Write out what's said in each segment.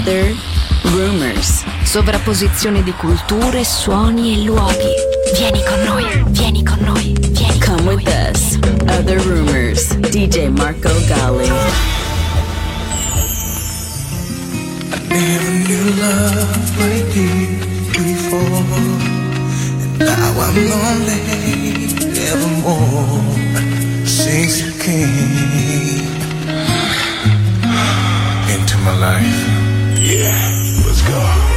Other, Rumors, sovrapposizione di culture, suoni e luoghi. Vieni con noi, vieni con noi, vieni Come with noi. us, Other Rumors, DJ Marco Galli. Never knew love like this before And now I'm lonely evermore Since you came Into my life Yeah, let's go.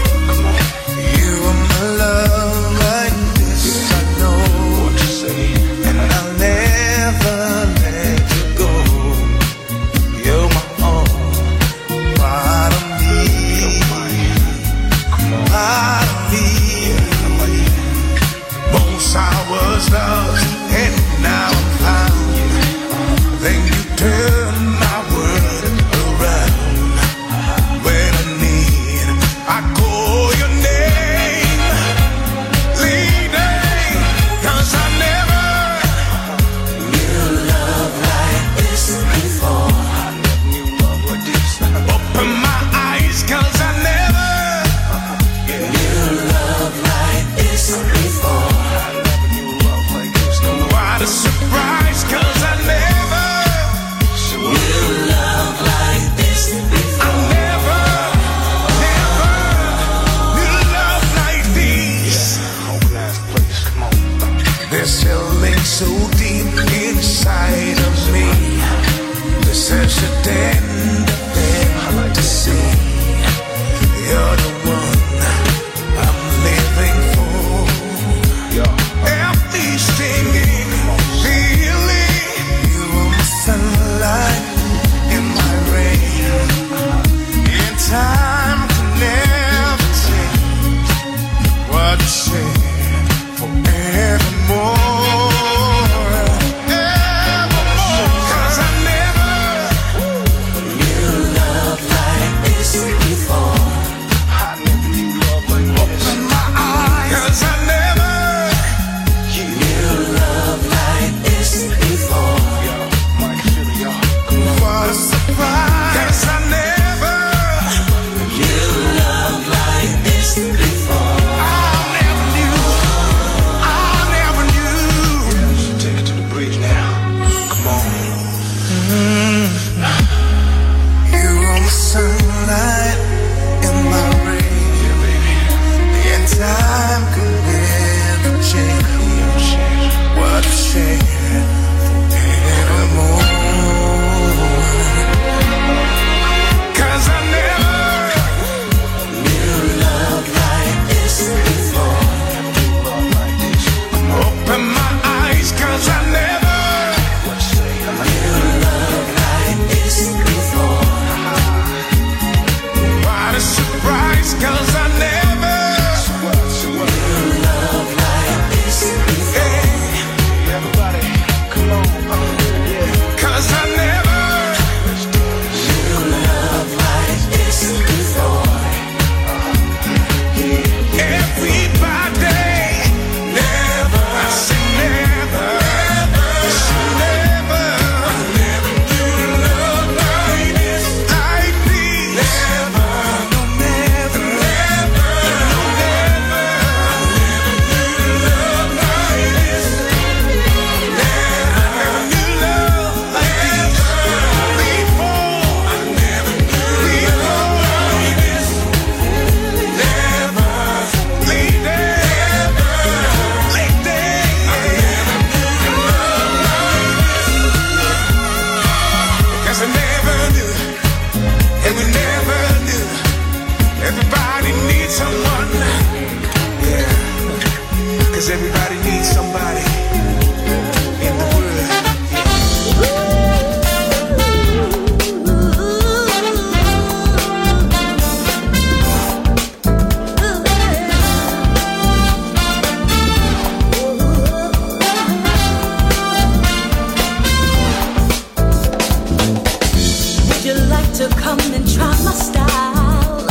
you like to come and try my style?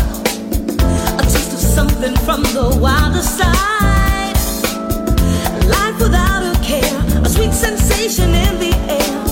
A taste of something from the wilder side. Life without a care, a sweet sensation in the air.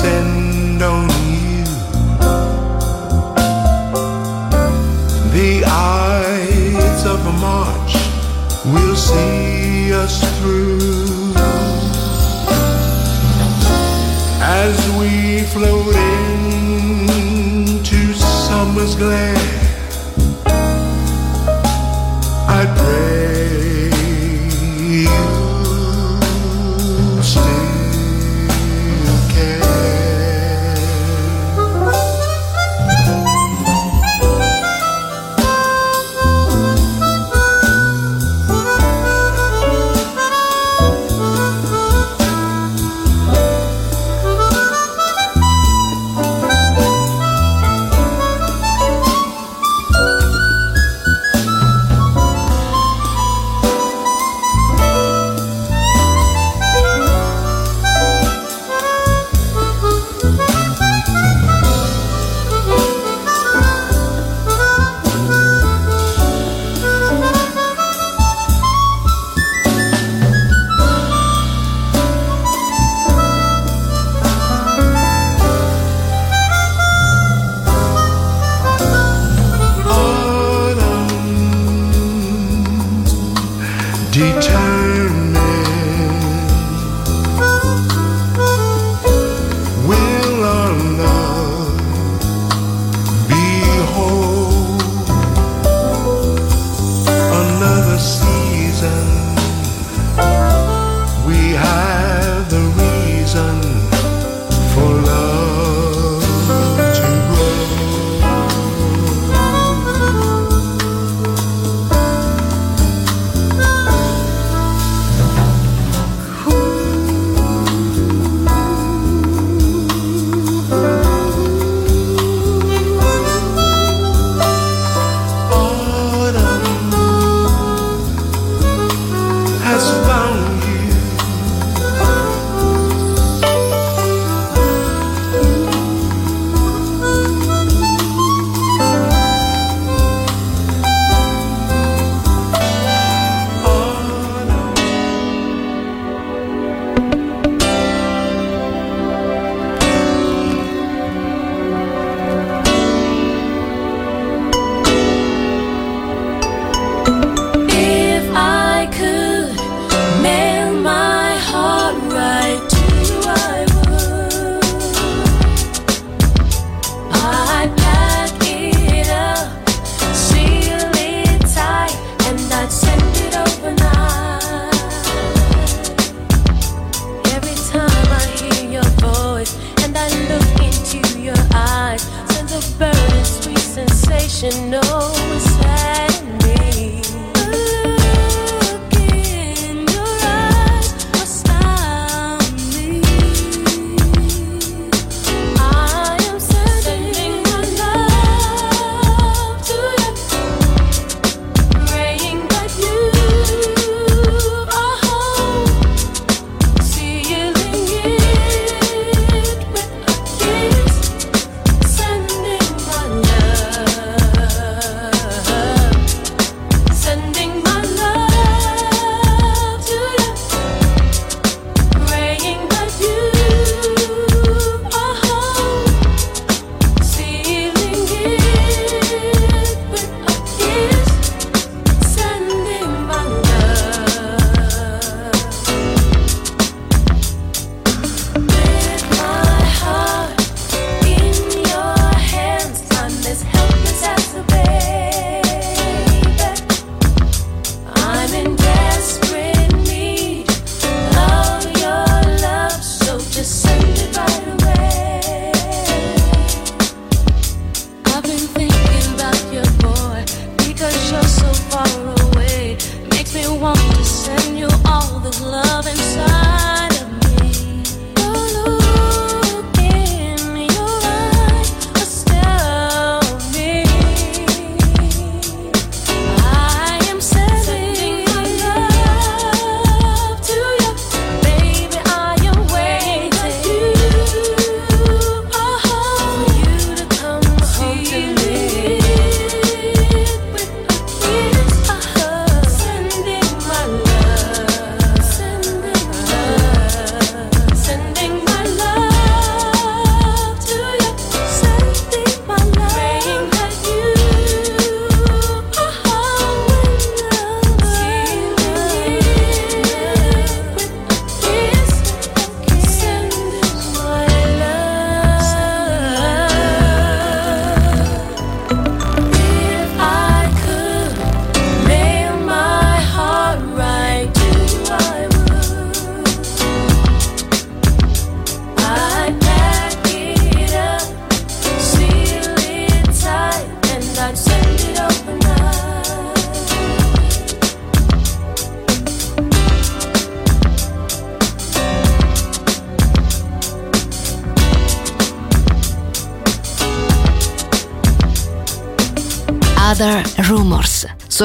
Descend on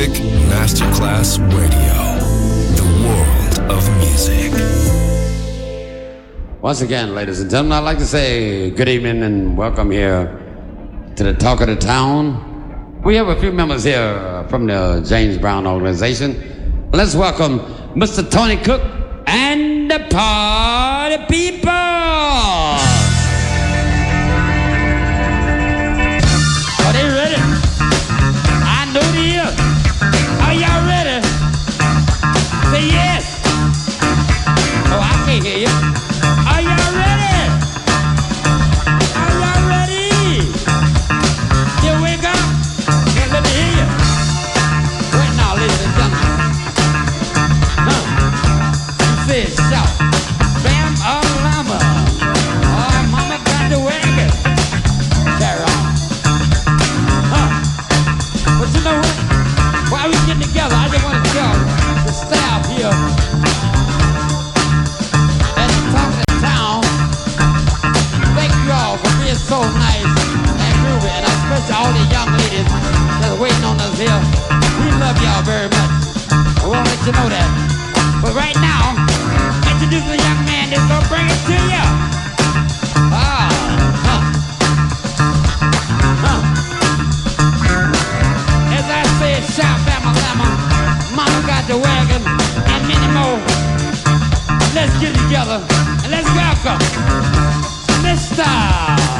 Music Masterclass Radio. The world of music. Once again, ladies and gentlemen, I'd like to say good evening and welcome here to the Talk of the Town. We have a few members here from the James Brown organization. Let's welcome Mr. Tony Cook and the party people. Oh, let you know that. But right now, introducing a young man that's gonna bring it to you. Ah, huh. Huh. As I said, shout Bama Lama, Mama got the wagon, and many more. Let's get together and let's welcome Mr.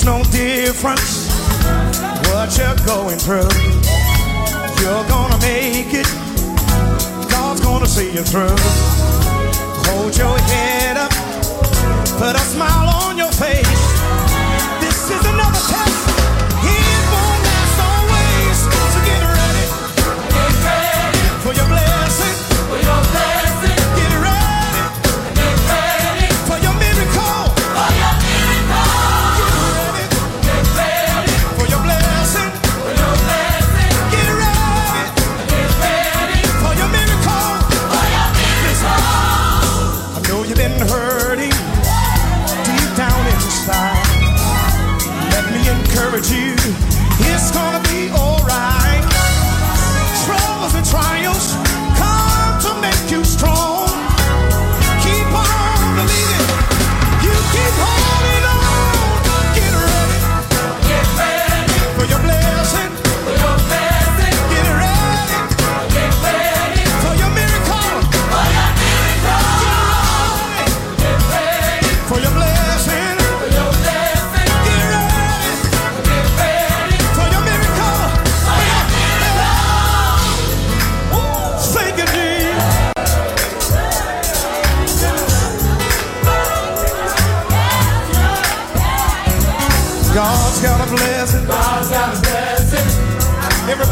makes no difference what you're going through. You're gonna make it. God's gonna see you through. Hold your head up. Put a smile on your face. This is another test.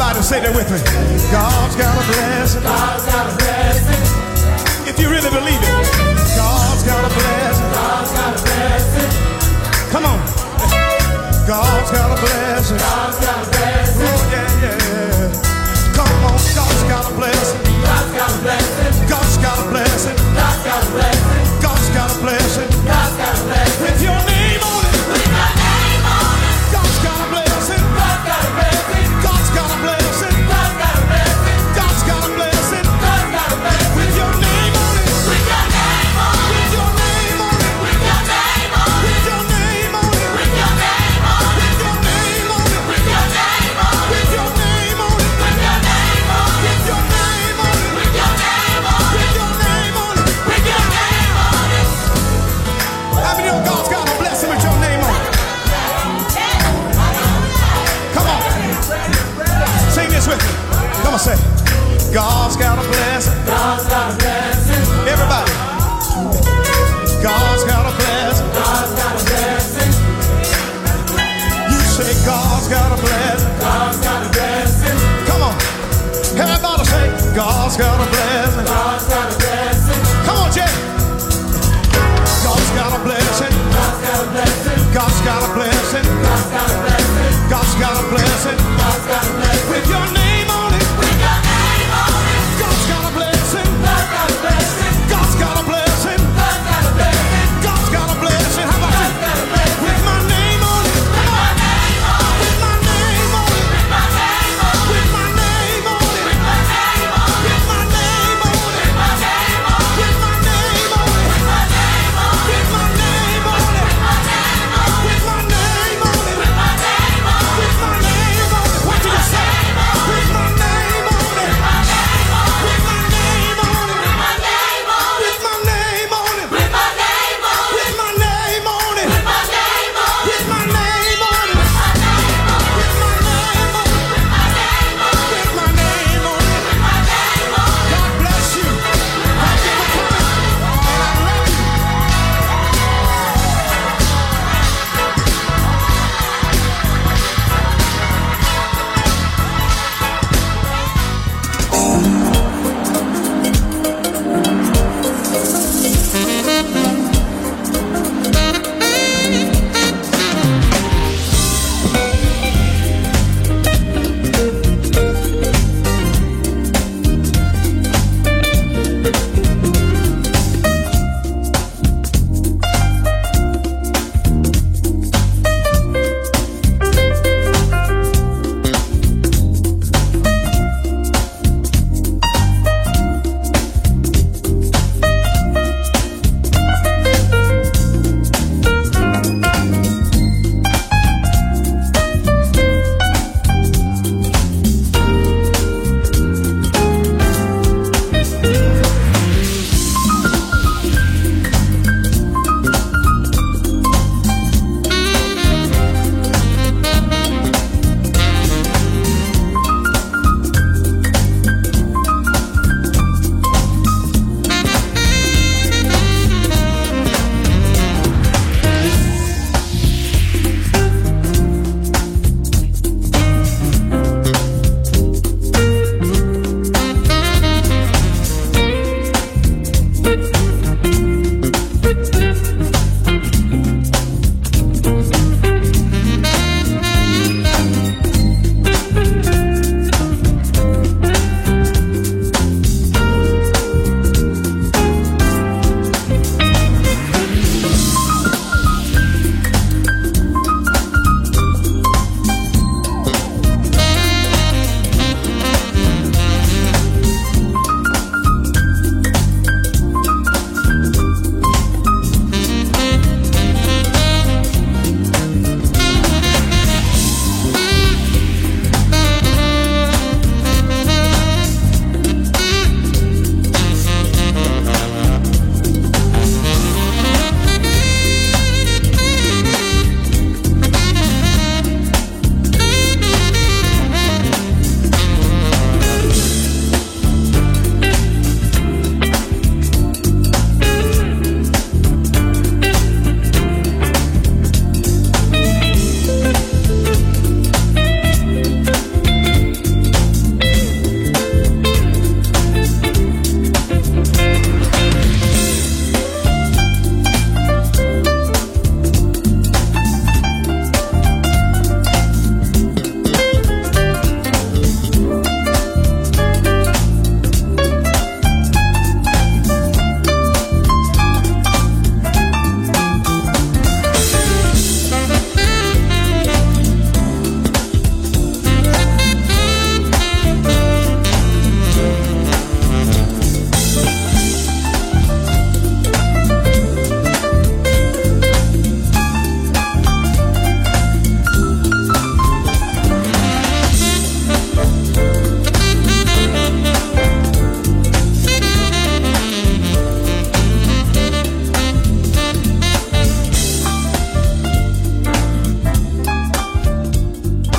Somebody say that with me. God's got a blessing. God's got a blessing. If you really believe it, God's got a blessing. God's got a blessing. Come on. God's got a blessing. God's got a blessing.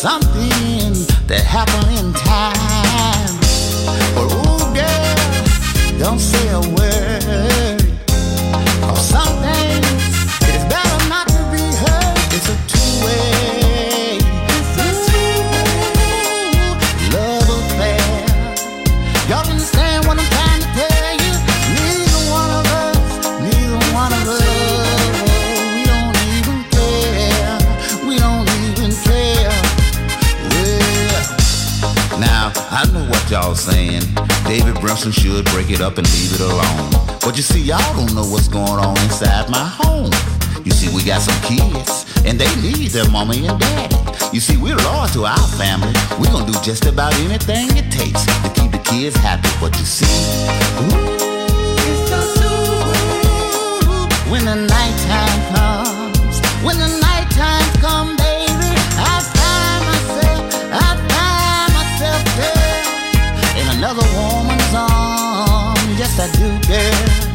Some up and leave it alone. But you see, y'all don't know what's going on inside my home. You see, we got some kids, and they need their mommy and daddy. You see, we're loyal to our family. We're gonna do just about anything it takes to keep the kids happy. But you see, ooh, I do, girl.